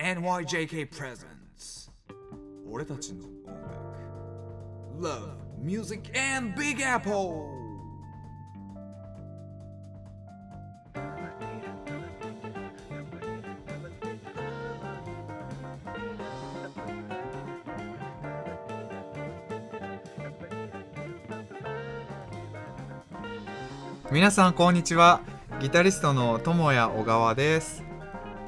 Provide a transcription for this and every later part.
NYJK Presents 俺たちの音楽 Love, Music and Big Apple 皆さんこんにちはギタリストの友谷小川です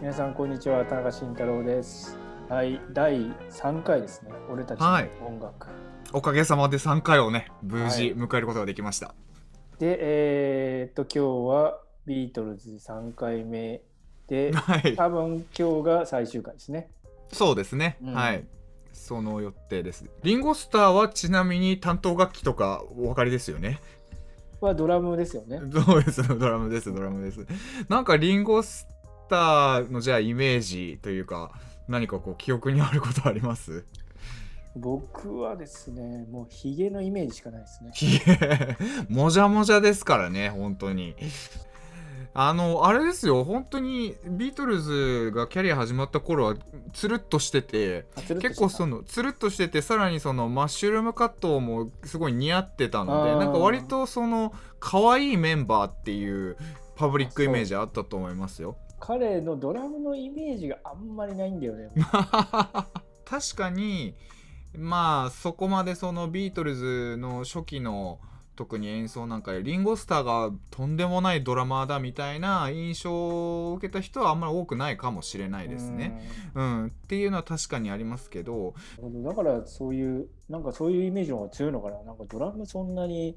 皆さんこんにちは田中慎太郎です。はい第3回ですね。俺たちの音楽、おかげさまで3回をね無事迎えることができました、でえーっと今日はビートルズ3回目で はい。多分今日が最終回ですね。そうですね、うん。はい。その予定です。リンゴスターはちなみに担当楽器とかお分かりですよね？はドラムですよね。そうです。ドラムです。ドラムです。なんかリンゴスターのじゃあイメージというか何かこう記憶にあることあります？僕はですねもうヒゲのイメージしかないですね。ひげ もじゃもじゃですからね本当に。あのあれですよ本当にビートルズがキャリア始まった頃はつるっとしてて結構そのつるっとしててさらにそのマッシュルームカットもすごい似合ってたのでなんか割とその可愛いメンバーっていうパブリックイメージあったと思いますよ。彼のドラムのイメージがあんまりないんだよね 確かにまあそこまでそのビートルズの初期の特に演奏なんかでリンゴスターがとんでもないドラマーだみたいな印象を受けた人はあんまり多くないかもしれないですね。うん、っていうのは確かにありますけどうんだからそういうなんかそういうイメージの方が強いのかななんかドラムそんなに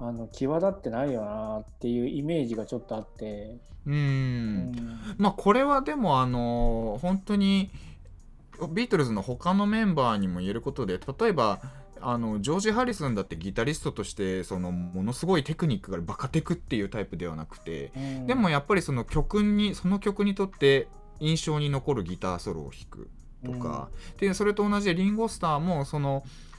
あの際立ってないよなっていうイメージがちょっとあって、うん。うん。まあこれはでもあの本当にビートルズの他のメンバーにも言えることで例えばあのジョージ・ハリスンだってギタリストとしてそのものすごいテクニックがバカテクっていうタイプではなくてうん。でもやっぱりその曲にその曲にとって印象に残るギターソロを弾くとか、でそれと同じでリンゴスターもそのじ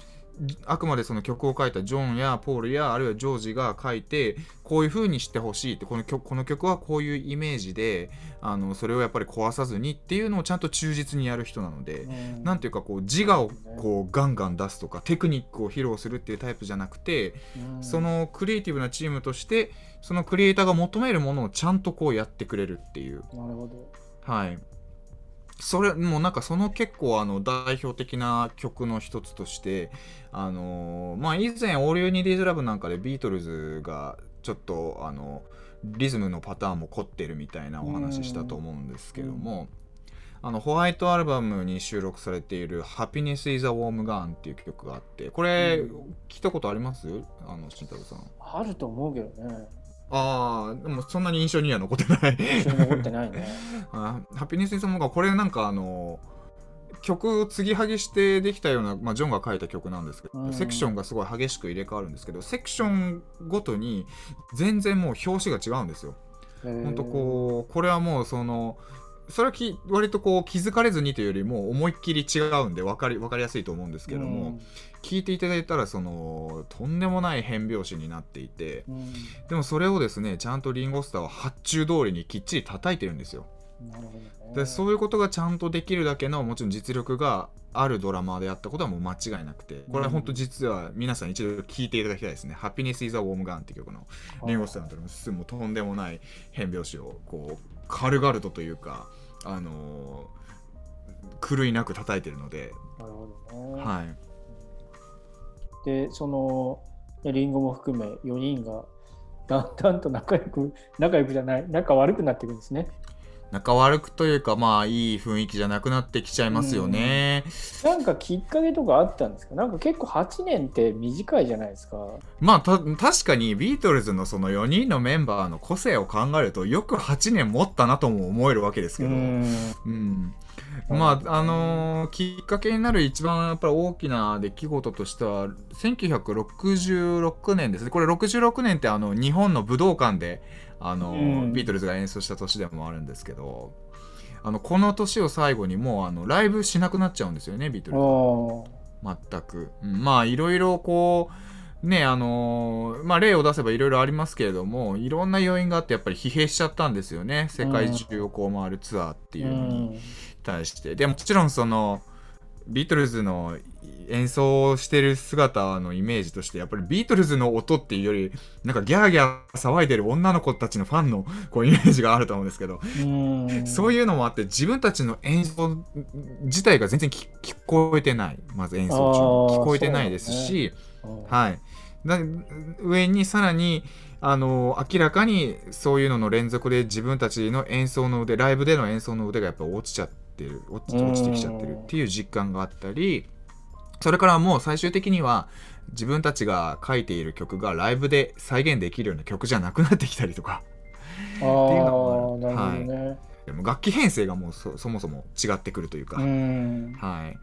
あくまでその曲を書いたジョンやポールやあるいはジョージが書いてこういう風にしてほしいってこの曲この曲はこういうイメージであのそれをやっぱり壊さずにっていうのをちゃんと忠実にやる人なので。うん。なんていうかこう自我をこうガンガン出すとかテクニックを披露するっていうタイプじゃなくてうん。そのクリエイティブなチームとしてそのクリエイターが求めるものをちゃんとこうやってくれるっていう。なるほど。はいそれもうなんかその結構あの代表的な曲の一つとしてあのーまあ以前「オール・ユニ・ディーズ・ラブ」なんかでビートルズがちょっとあのリズムのパターンも凝ってるみたいなお話したと思うんですけども、あのホワイトアルバムに収録されている「Happiness is a Warm Gun」っていう曲があってこれ、うん。聞いたことあります？あの慎太郎さん。あると思うけどねああでもそんなに印象には残ってない。印象に残ってないね。あハピネス・イン・サムがこれなんかあの曲を継ぎはぎしてできたような、まあ、ジョンが書いた曲なんですけど、うん。セクションがすごい激しく入れ替わるんですけどセクションごとに全然もう表紙が違うんですよ。ほんとこうこれはもうそのそれはき割とこう気づかれずにというよりも思いっきり違うんで分かり分かりやすいと思うんですけども、聞いていただいたらそのとんでもない変拍子になっていてうん、うんでもそれをですねちゃんとリンゴスターは発注通りにきっちり叩いてるんですよ。なるほどね。でそういうことがちゃんとできるだけのもちろん実力があるドラマーであったことはもう間違いなくてこれは本当実は皆さん一度聴いていただきたいですね「Happiness is a Warm Gun」って曲のリンゴスターのドラムスもとんでもない変拍子をこう軽々とというかあのー狂いなく叩いてるので、なるほどね、はい、でそのねリンゴも含め4人がだんだんと仲良く仲良くじゃない仲悪くなっていくんですね仲悪くというかまあいい雰囲気じゃなくなってきちゃいますよね。なんかきっかけとかあったんですか？なんか結構8年って短いじゃないですか。まあた確かにビートルズのその4人のメンバーの個性を考えるとよく8年持ったなとも思えるわけですけど、うん。まああのーきっかけになる一番やっぱり大きな出来事としては1966年ですね。これ66年ってあの日本の武道館であのー、うんビートルズが演奏した年でもあるんですけどあのこの年を最後にもうあのライブしなくなっちゃうんですよねビートルズは。あ全く、うんまあいろいろこうねあのーまあ例を出せばいろいろありますけれどもいろんな要因があってやっぱり疲弊しちゃったんですよね世界中をこう回るツアーっていうのに。対してでもちろんそのビートルズの演奏してる姿のイメージとしてやっぱりビートルズの音っていうよりなんかギャーギャー騒いでる女の子たちのファンのこうイメージがあると思うんですけど、うん。そういうのもあって自分たちの演奏自体が全然聞聞こえてない。まず演奏中。聞こえてないですし、う。んはい、だ上にさらにあの明らかにそういうのの連続で自分たちの演奏の腕ライブでの演奏の腕がやっぱ落ちちゃってる。落ちてきちゃってるっていう実感があったりそれからもう最終的には自分たちが書いている曲がライブで再現できるような曲じゃなくなってきたりとか。っていうのもある。楽器編成がもうそそもそも違ってくるというか。うん。はい、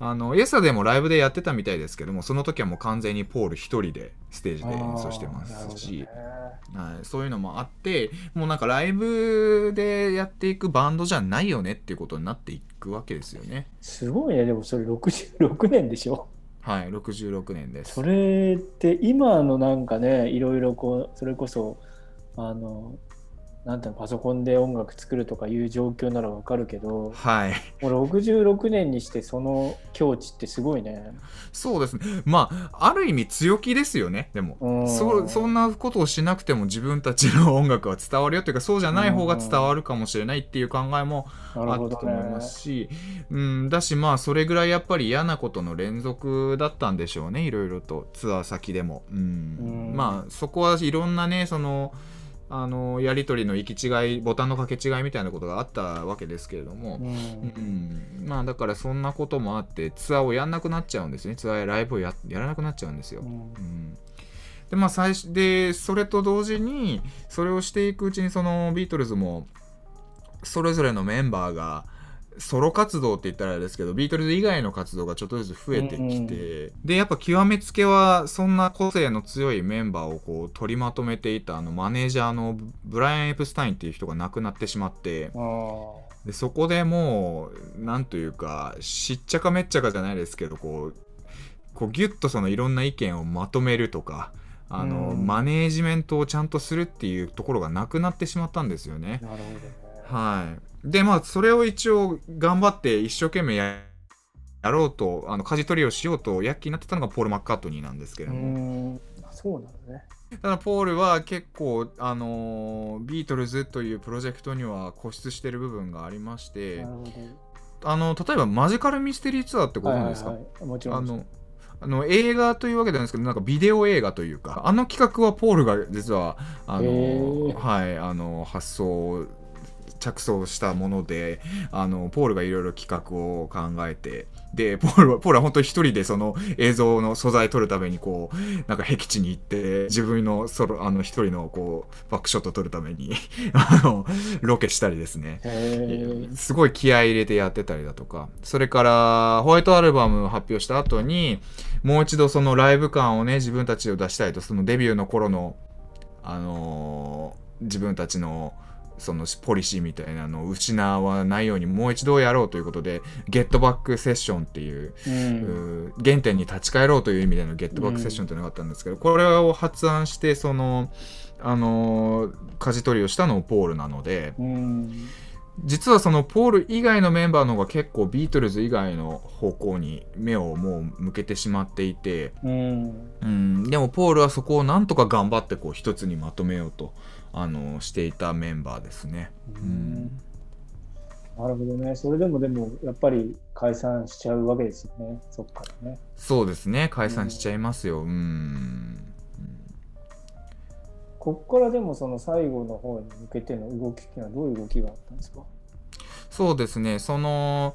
あのイエスタでもライブでやってたみたいですけどもその時はもう完全にポール一人でステージで演奏してますし、はい、そういうのもあってもうなんかライブでやっていくバンドじゃないよねっていうことになっていくわけですよね。すごいね、でもそれ66年でしょ。はい66年です。それって今のなんかね、いろいろこう、それこそ、あの、なんていうの、パソコンで音楽作るとかいう状況ならわかるけど、はい。もう66年にしてその境地ってすごいね。そうですね。まあある意味強気ですよねでも。うん。そそんなことをしなくても自分たちの音楽は伝わるよというかそうじゃない方が伝わるかもしれないっていう考えもあったと思いねま。すし、うん、だしまあそれぐらいやっぱり嫌なことの連続だったんでしょうねいろいろとツアー先でも、うん。うん。まあそこはいろんなねそのあのやり取りの行き違いボタンの掛け違いみたいなことがあったわけですけれども、うん。うん、まあだからそんなこともあってツアーをやんなくなっちゃうんですね。ツアーやライブをややらなくなっちゃうんですよ。うん。うん。でまあ最初でそれと同時にそれをしていくうちにそのビートルズもそれぞれのメンバーがソロ活動って言ったらあれですけどビートルズ以外の活動がちょっとずつ増えてきて、でやっぱ極めつけはそんな個性の強いメンバーをこう取りまとめていたあのマネージャーのブライアン・エプスタインっていう人が亡くなってしまってでそこでもうなんというかしっちゃかめっちゃかじゃないですけどこうこうギュッとそのいろんな意見をまとめるとかあの、うんマネージメントをちゃんとするっていうところがなくなってしまったんですよね。なるほどね。はい、でまあそれを一応頑張って一生懸命ややろうとあの舵取りをしようと躍起になってたのがポール・マッカートニーなんですけれうども、ん。そうなのね。ただポールは結構あのービートルズというプロジェクトには固執してる部分がありまして。あの例えばマジカルミステリーツアーってご存知ですか、はいはいはいもちろん。あのあの映画というわけではないんですけどなんかビデオ映画というかあの企画はポールが実はあの、はい、あの発想着想したものであのポールがいろいろ企画を考えてでポールはポールは本当に一人でその映像の素材撮るためにこうなんか僻地に行って自分のソロあの一人のこうバックショット撮るために あのロケしたりですね。すごい気合い入れてやってたりだとかそれからホワイトアルバムを発表した後にもう一度そのライブ感をね自分たちを出したいとそのデビューの頃のあのー自分たちのそのポリシーみたいなのを失わないようにもう一度やろうということでゲットバックセッションっていううん。原点に立ち返ろうという意味でのゲットバックセッションというのがあったんですけど、これを発案してそのあのー舵取りをしたのもポールなのでうん。実はそのポール以外のメンバーの方が結構ビートルズ以外の方向に目をもう向けてしまっていて、うん。うん、でもポールはそこをなんとか頑張ってこう一つにまとめようとあのしていたメンバーですね。うんなるほどね。それでもでも、やっぱり解散しちゃうわけですよね。そっからね。そうですね解散しちゃいますよ。うんこっからでもその最後の方に向けての動きっていうのはどういう動きがあったんですか？そうですねその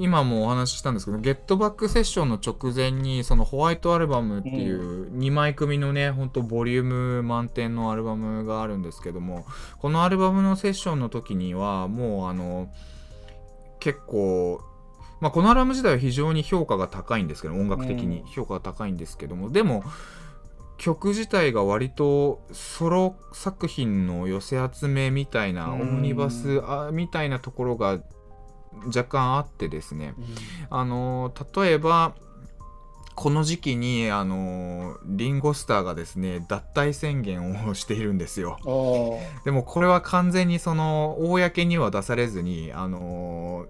今もお話ししたんですけどゲットバックセッションの直前にそのホワイトアルバムっていう2枚組のねほんとボリューム満点のアルバムがあるんですけどもこのアルバムのセッションの時にはもうあの結構まあ、このアルバム自体は非常に評価が高いんですけど音楽的にうん。評価が高いんですけども、でも曲自体が割とソロ作品の寄せ集めみたいな、うん。オムニバスあみたいなところが若干あってですね。あの例えばこの時期にあのリンゴスターがですね脱退宣言をしているんですよ。でもこれは完全にその公には出されずにあのの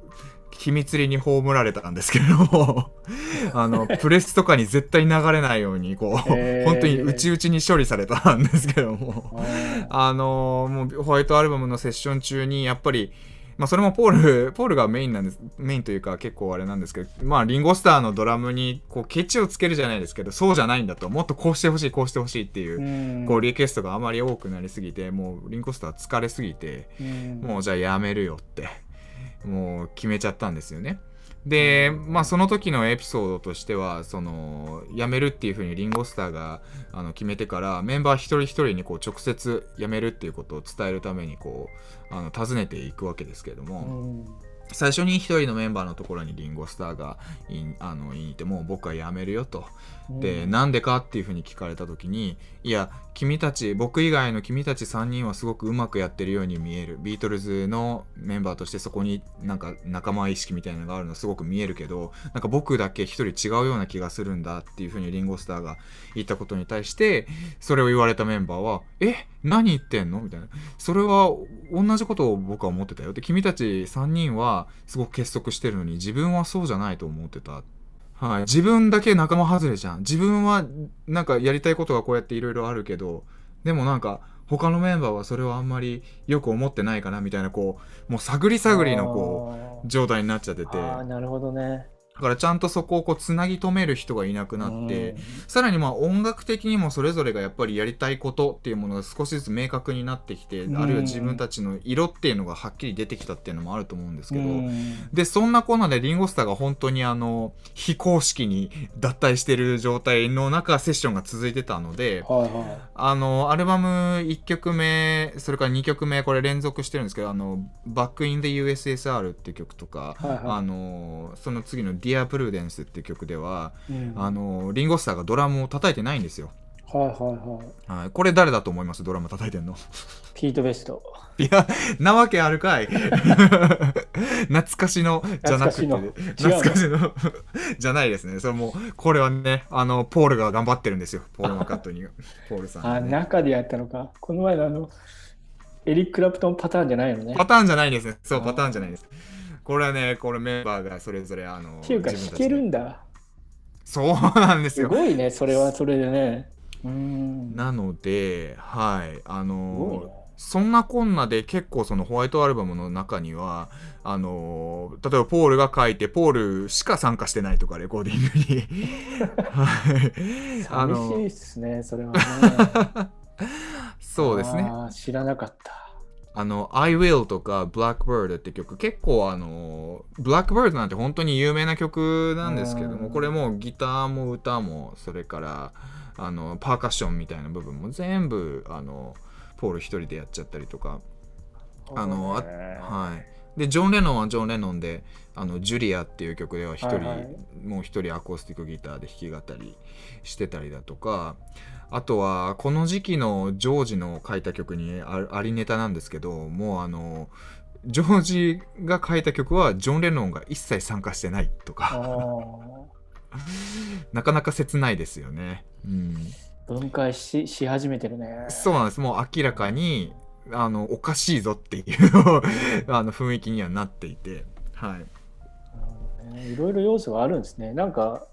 秘密裏に葬られたんですけれども。あのプレスとかに絶対流れないようにこう、へー。本当に内々に処理されたんですけども。ああのもうホワイトアルバムのセッション中にやっぱりまあそれもポール ポールがメインなんですメインというか結構あれなんですけどまあリンゴスターのドラムにこうケチをつけるじゃないですけどそうじゃないんだともっとこうしてほしいこうしてほしいっていうこうリクエストがあまり多くなりすぎてもうリンゴスター疲れすぎてうんもうじゃあやめるよってもう決めちゃったんですよね。でまあその時のエピソードとしてはその辞めるっていうふうにリンゴスターがあの決めてからメンバー一人一人にこう直接辞めるっていうことを伝えるためにこうあの訪ねていくわけですけれども、うん。最初に一人のメンバーのところにリンゴスターがいあの言いてもう僕は辞めるよと。で、うんなんでかっていうふうに聞かれた時にいや君たち僕以外の君たち3人はすごくうまくやってるように見えるビートルズのメンバーとしてそこになんか仲間意識みたいなのがあるのすごく見えるけどなんか僕だけ一人違うような気がするんだっていうふうにリンゴスターが言ったことに対してそれを言われたメンバーは「え何言ってんの?」みたいな「それは同じことを僕は思ってたよ」で君たち3人はすごく結束してるのに自分はそうじゃないと思ってた。はい、自分だけ仲間外れじゃん。自分はなんかやりたいことがこうやっていろいろあるけどでもなんか他のメンバーはそれをあんまりよく思ってないかなみたいなこうもう探り探りのこう状態になっちゃってて。なるほどねだからちゃんとそこをこうつなぎ止める人がいなくなってうん。さらにまあ音楽的にもそれぞれがやっぱりやりたいことっていうものが少しずつ明確になってきてうん。あるいは自分たちの色っていうのがはっきり出てきたっていうのもあると思うんですけど。うん。でそんなこんなでリンゴスターが本当にあの非公式に脱退してる状態の中セッションが続いてたのではいはあのアルバム1曲目それから2曲目これ連続してるんですけど「あのバック・イン・デ・ USSR」っていう曲とか、はいはい。あのその次の「Dear Prudence」っていう曲では、いうんあのリンゴスターがドラムを叩いてないんですよ。はいはいはいはい、これ誰だと思います？ドラム叩いてんのピート・ベストいや、なわけあるかい。懐かしのじゃなくて、懐懐かしのじゃないですね。それもう、これはね、あの、ポールが頑張ってるんですよ。ポール・マカットニーが。ポールさんがあね、中でやったのかこの前のあのエリック・クラプトンパターンじゃないのねパターンじゃないですね。そう、パターンじゃないです。これはね、これメンバーがそれぞれ、あの、っていうか弾けるんだ。そうなんですよ。すごいねそれはそれでね。うん。なので、はい、あのねそんなこんなで結構そのホワイトアルバムの中にはあの例えばポールが書いてポールしか参加してないとかレコーディングに。はい。あ寂しいのっすねそれはね。そうですね。知らなかったあの「I Will」とか「Blackbird」って曲結構あの「Blackbird」なんて本当に有名な曲なんですけどうん。もこれもうギターも歌もそれからあのパーカッションみたいな部分も全部あのポール一人でやっちゃったりとか。あのあはい。でジョン・レノンはジョン・レノンで「あのジュリア」っていう曲では一人、はいはい。もう一人アコースティックギターで弾き語りしてたりだとかあとはこの時期のジョージの書いた曲にあありネタなんですけどもうあのジョージが書いた曲はジョン・レノンが一切参加してないとあかー。なかなか切ないですよね。うん。分解しし始めてるね。そうなんです。もう明らかにあのおかしいぞっていう あの雰囲気にはなっていて、はい、いろいろ要素があるんですね。なんか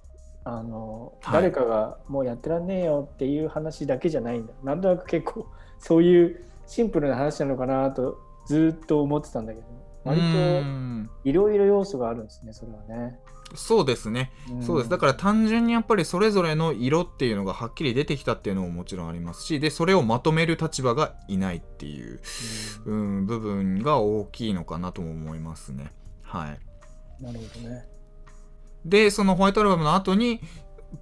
あの、はい。誰かがもうやってらんねえよっていう話だけじゃないんだ。なんとなく結構 そういうシンプルな話なのかなとずっと思ってたんだけど、割うとん。いろいろ要素があるんですね、それはね。そうですね、そうです。だから単純にやっぱりそれぞれの色っていうのがはっきり出てきたっていうのももちろんありますしでそれをまとめる立場がいないっていう、うん、部分が大きいのかなとも思いますね。はい。うんなるほどね。でそのホワイトアルバムの後に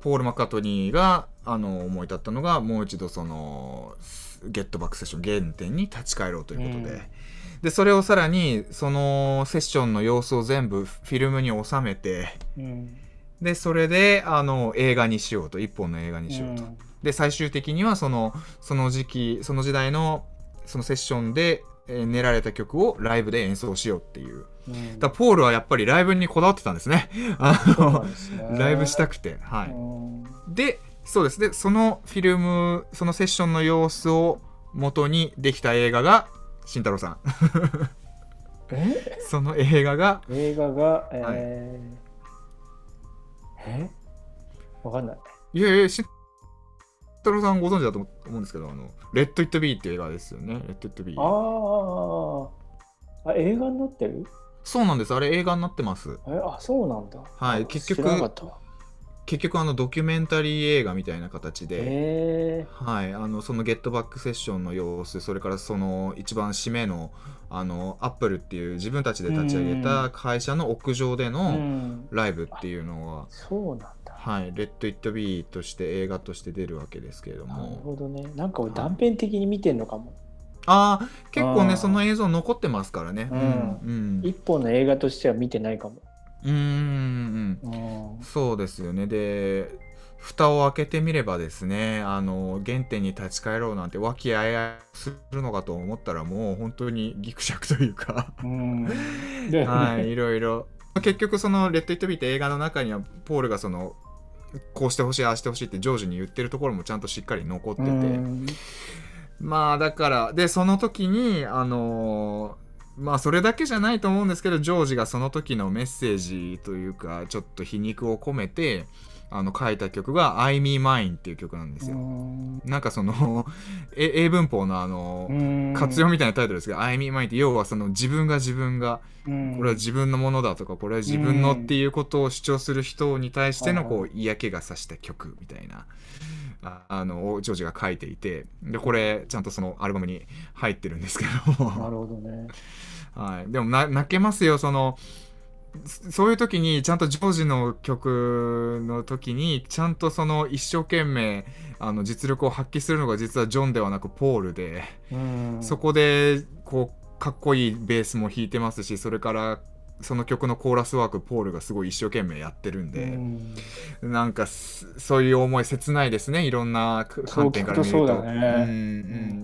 ポール・マッカートニーがあの思い立ったのがもう一度そのゲットバックセッション原点に立ち返ろうということで、うん。でそれをさらにそのセッションの様子を全部フィルムに収めてうん。でそれであの映画にしようと一本の映画にしようと、うん。で最終的にはそのその時期その時代のそのセッションで、えー練られた曲をライブで演奏しようっていう。うん。だポールはやっぱりライブにこだわってたんですね。あのね。ライブしたくて。はい、うん。でそうです。でそのフィルムそのセッションの様子を元にできた映画が慎太郎さん。え？その映画が映画が、えーえ？わかんない。いやいや、し太郎さんご存知だと思うんですけど、あの、レッド・イット・ビーっていう映画ですよね。レッド・イット・ビあー。あ、あ、映画になってる？そうなんです。あれ映画になってます。え、あ、そうなんだ。あはい結局。結局あのドキュメンタリー映画みたいな形で、えはい、あのそのゲットバックセッションの様子それからその一番締めのあのアップルっていう自分たちで立ち上げた会社の屋上でのん。ライブっていうのは、そうなんだ。はい、レッド・イット・ビーとして映画として出るわけですけれどなるもほどね。なんか俺断片的に見てんのかも。ああ結構ねその映像残ってますからねうんうん一本の映画としては見てないかも。うんうんうん。そうですよねで蓋を開けてみればですねあの原点に立ち返ろうなんて和気あいあいするのかと思ったらもう本当にギクシャクというかうん。ではいいろいろ結局その「レッド・イット・ビー」って映画の中にはポールがそのこうしてほしいああしてほしいってジョージに言ってるところもちゃんとしっかり残ってて、うん。まあだからでその時にあのまあそれだけじゃないと思うんですけどジョージがその時のメッセージというかちょっと皮肉を込めてあの書いた曲が「I Me Mine」っていう曲なんですよ。なんかその え英文法のあの、活用みたいなタイトルですけど「I Me Mine」って要はその自分が自分がうん。これは自分のものだとかこれは自分のっていうことを主張する人に対してのこう嫌気がさした曲みたいなああのジョージが書いていてでこれちゃんとそのアルバムに入ってるんですけどなも、るほどね。はい、でもな泣けますよそのそそういう時にちゃんとジョージの曲の時にちゃんとその一生懸命あの実力を発揮するのが実はジョンではなくポールで。うん。そこでこうかっこいいベースも弾いてますしそれからその曲のコーラスワークポールがすごい一生懸命やってるんうで、ん。なんかすそういう思い切ないですねいろんな観点から見ると。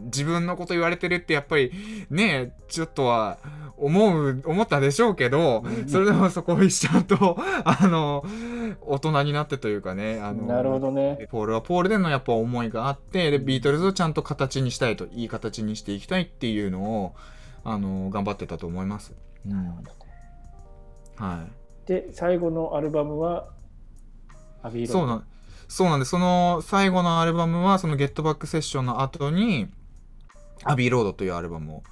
自分のこと言われてるってやっぱりねちょっとは思う思ったでしょうけど、うん。それでもそこをちゃんと あの大人になってというかねあのなるほどね。ポールはポールでのやっぱ思いがあってでビートルズをちゃんと形にしたいといい形にしていきたいっていうのをあの頑張ってたと思います。うん。はい、で、最後のアルバムは、アビーロそうなんそうなんです。その最後のアルバムはその「ゲットバックセッションの後に「アビーロード」というアルバムを、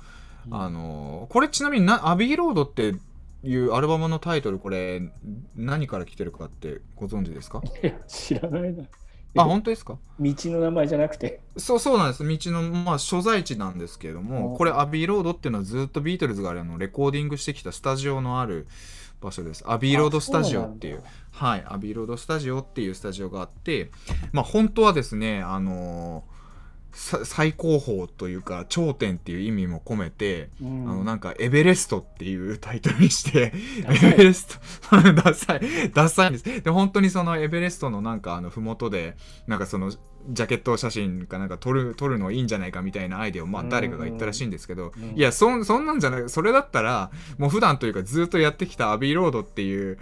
うん。あのこれちなみにな「アビーロード」っていうアルバムのタイトルこれ何から来てるかってご存知ですか？いや知らないな。あ本当ですか？道の名前じゃなくて。そうそうなんです。道の、まあ、所在地なんですけれどもうん。これアビーロードっていうのはずっとビートルズがあのレコーディングしてきたスタジオのある場所です。アビーロードスタジオっていう。あはい。アビーロードスタジオっていうスタジオがあってまあ本当はですねあのーさ最高峰というか頂点っていう意味も込めて、そうなん。だ。あのなんかエベレストっていうタイトルにしてエベレスト ダサい。ダサいんです。で本当にそのエベレストのなんかあの麓でなんかそのジャケット写真かなんか撮る撮るのいいんじゃないかみたいなアイデアをまあうん。誰かが言ったらしいんですけど、うん。いやそんそんなんじゃない。それだったらもう普段というかずっとやってきたアビーロードっていう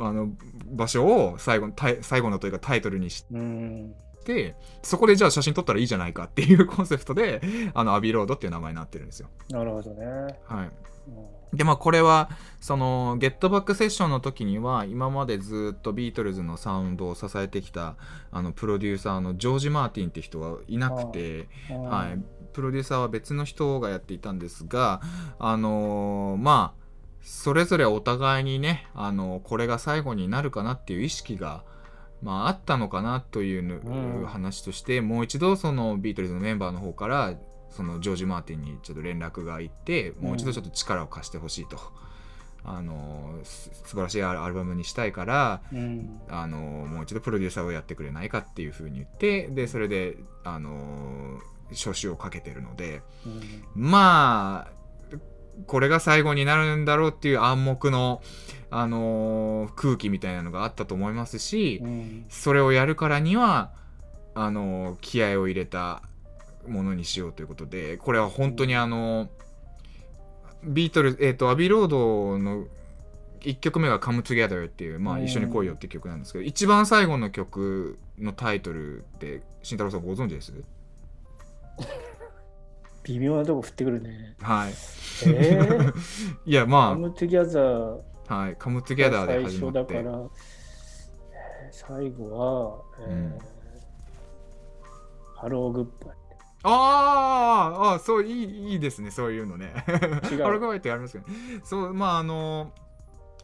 あの場所を最後最後のというかタイトルにしうん。てそこでじゃあ写真撮ったらいいじゃないかっていうコンセプトで あのアビーロードっていう名前になってるんですよ。なるほどね。はいうんでまあこれはそのゲットバックセッションの時には今までずっとビートルズのサウンドを支えてきたあのプロデューサーのジョージ・マーティンって人はいなくて、はい、プロデューサーは別の人がやっていたんですがあのーまあそれぞれお互いにね、あのこれが最後になるかなっていう意識が、まあ、あったのかなという話としてもう一度そのビートルズのメンバーの方からそのジョージ・マーティンにちょっと連絡がいってもう一度ちょっと力を貸してほしいと。あのす素晴らしいアルアルバムにしたいからうん。あのもう一度プロデューサーをやってくれないかっていうふうに言ってでそれであの招集をかけてるのでうんまあこれが最後になるんだろうっていう暗黙の、あの空気みたいなのがあったと思いますしうん。それをやるからにはあの気合を入れたものにしようということでこれは本当にあのビートルズ、えっとアビーロードの1曲目が「Come Together」っていう、まあ、うん。一緒に来いよって曲なんですけど、一番最後の曲のタイトルって慎太郎さんご存知です？微妙なとこ振ってくるね。はい。えー、いやま Come Together あはい「Come Together」で最始まって。初だから、えー最後は、えーうん。ハローグッバイ。あーあーそういいいいですね。そういうのね。違う。ハロガワイってありますけどそうまああの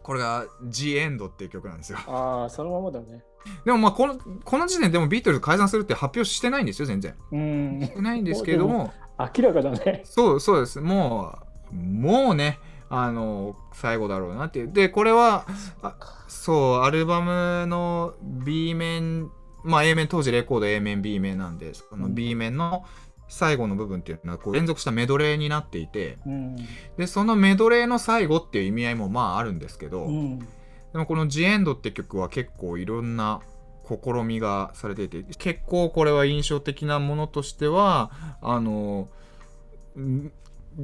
これが「The End」っていう曲なんですよ。ああ、そのままだね。でもまあこのこの時点でもビートルズ解散するって発表してないんですよ全然。うん。してないんですけれども明らかだね。そうそうですもうもうねあの最後だろうなっていうでこれはあそうアルバムの B 面まあ A 面当時レコード A 面 B 面なんでその B 面の最後の部分っていうのはこう連続したメドレーになっていてうん。でそのメドレーの最後っていう意味合いもまああるんですけど、うん。でもこの「ジエンド」って曲は結構いろんな試みがされていて結構これは印象的なものとしてはあのん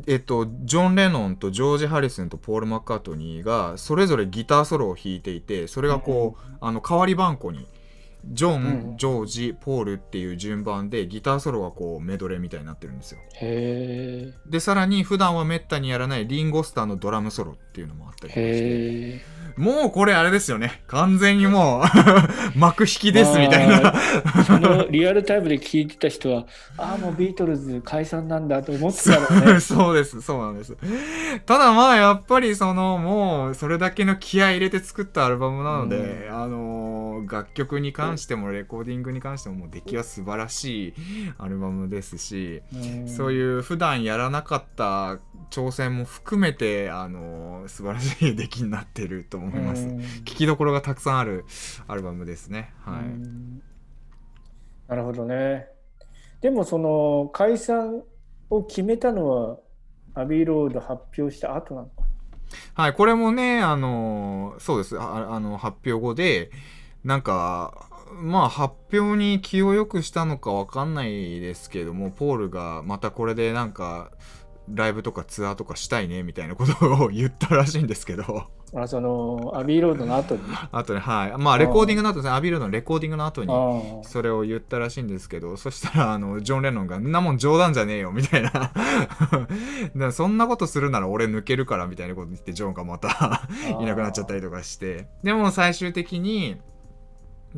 えっとジョン・レノンとジョージ・ハリスンとポール・マッカートニーがそれぞれギターソロを弾いていてそれがこう、あの代わり番号にジョン、うんジョージポールっていう順番でギターソロがこうメドレーみたいになってるんですよへでさらに普段はめったにやらないリンゴスターのドラムソロっていうのもあったり。して。もうこれあれですよね。完全にもう 幕引きですみたいな。まあそのリアルタイムで聞いてた人は、ああ、もうビートルズ解散なんだと思ってたろうね。そうです、そうなんです。ただまあやっぱりそのもうそれだけの気合い入れて作ったアルバムなので、あのー楽曲に関してもレコーディングに関してももう出来は素晴らしいアルバムですし、そうういう普段やらなかった挑戦も含めて、あのー素晴らしい出来になってると思います。ん聞きどころがたくさんあるアルバムですね。はい。うんなるほどね。でもその解散を決めたのはアビーロード発表した後なのかはい、これもね、あのーそうです。ああの、発表後で、なんか、まあ、発表に気を良くしたのかわかんないですけども、ポールがまたこれでなんか、ライブとかツアーとかしたいね、みたいなことを言ったらしいんですけど、あそのアビーロードの後に？あとね、はい。まあ、レコーディングの後ですね、アビールドのレコーディングの後に、あそれを言ったらしいんですけど、そしたら、あの、ジョン・レノンが、んなもん冗談じゃねえよ、みたいな。そんなことするなら俺抜けるから、みたいなこと言って、ジョンがまた いなくなっちゃったりとかして。でも最終的に、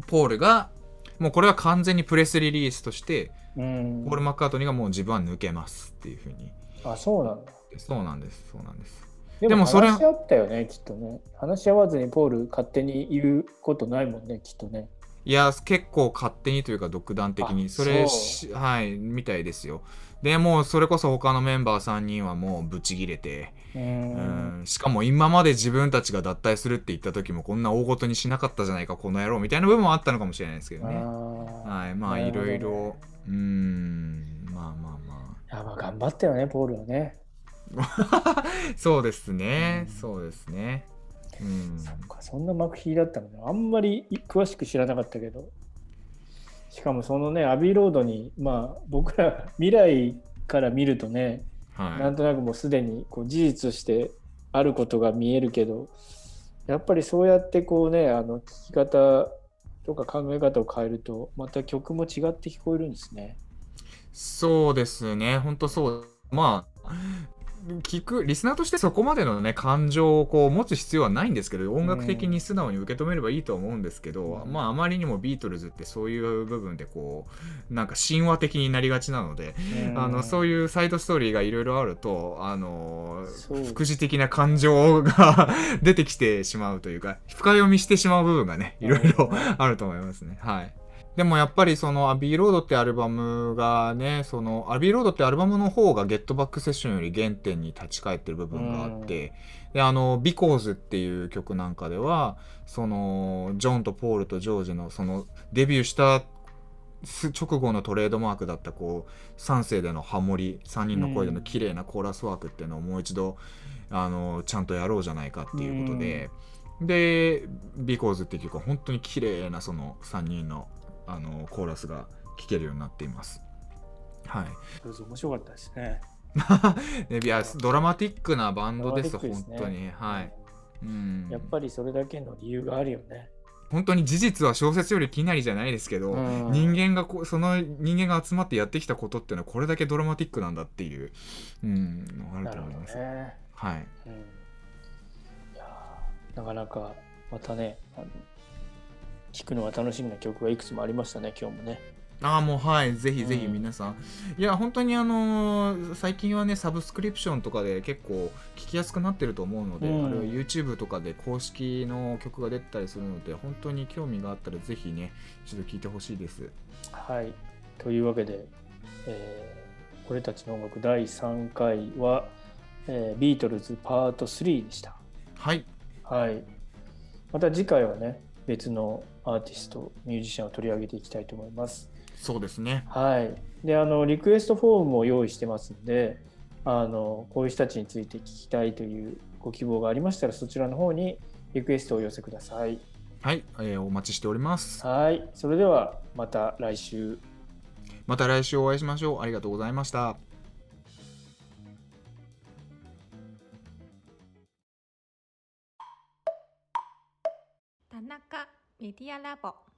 ポールが、もうこれは完全にプレスリリースとして、うんポール・マッカートニーがもう自分は抜けますっていうふうに。あそうなんだ。そうなんです、そうなんです。でもそれ話し合ったよね、きっとね。話し合わずにポール勝手に言うことないもんね、きっとね。いや、結構勝手にというか独断的に、あそれはい、みたいですよ。でもうそれこそ他のメンバー3人はもうブチギレて、ううんん、しかも今まで自分たちが脱退するって言った時もこんな大ごとにしなかったじゃないかこの野郎みたいな部分もあったのかもしれないですけどね。はい、まあいろいろうーんまあまあまやまあ頑張ったよね、ポールはね。あ そうですね、うんそうですね。うん、そっか、そんな幕引きだったのね。あんまり詳しく知らなかったけど。しかもそのね、アビーロードに、まあ僕ら未来から見るとね、なはんとなくもうすでにこう事実としてあることが見えるけど、やっぱりそうやってこうね、あの聞き方とか考え方を変えると、また曲も違って聞こえるんですね。い、そうですね本当そうまあ聞くリスナーとしてそこまでのね感情をこう持つ必要はないんですけど音楽的に素直に受け止めればいいと思うんですけど、うんまああまりにもビートルズってそういう部分でこうなんか神話的になりがちなので、あのそういいうサイドストーリーがいろいろあるとあの副次的な感情が 出てきてしまうというか深読みしてしまう部分がねいろいろあると思いますね。はい。でもやっぱりそのアビーロードってアルバムがね、そのアビーロードってアルバムの方がゲットバックセッションより原点に立ち返ってる部分があって、で、あの、ビコーズっていう曲なんかでは、その、ジョンとポールとジョージのそのデビューしたす直後のトレードマークだったこう3世でのハモリ3人の声での綺麗なコーラスワークっていうのをもう一度あのちゃんとやろうじゃないかっていうことで、で「ビコーズっていう曲は本当に綺麗なその3人のあのコーラスが聴けるようになっています。はい、面白かったですね。で いやドラマティックなバンドですね本当にはい、うん、やっぱりそれだけの理由があるよね。本当に事実は小説よりきなりじゃないですけど、うん人間がこうその人間が集まってやってきたことっていうのはこれだけドラマティックなんだっていう、うん、あると思います。ね。はい、うん、いやーなかなかまたねあの聞くのが楽しみな曲がいくつもありましたね今日もね。ああもうはい。ぜひぜひうん。皆さん、いや本当にあのー最近はねサブスクリプションとかで結構聞きやすくなってると思うので、うん。あれは YouTube とかで公式の曲が出てたりするので本当に興味があったらぜひね一度聞いてほしいです。はい。というわけで、えー俺たちの音楽第3回は、えービートルズパート3でした。はい。はい。また次回はね別のアーティストミュージシャンを取り上げていきたいと思います。そうですねはい。で、あの、リクエストフォームも用意してますんで、あの、こういう人たちについて聞きたいというご希望がありましたら、そちらの方にリクエストをお寄せください。はい、えーお待ちしておりますはい。それでは、また来週。また来週お会いしましょうありがとうございました田中メディアラボ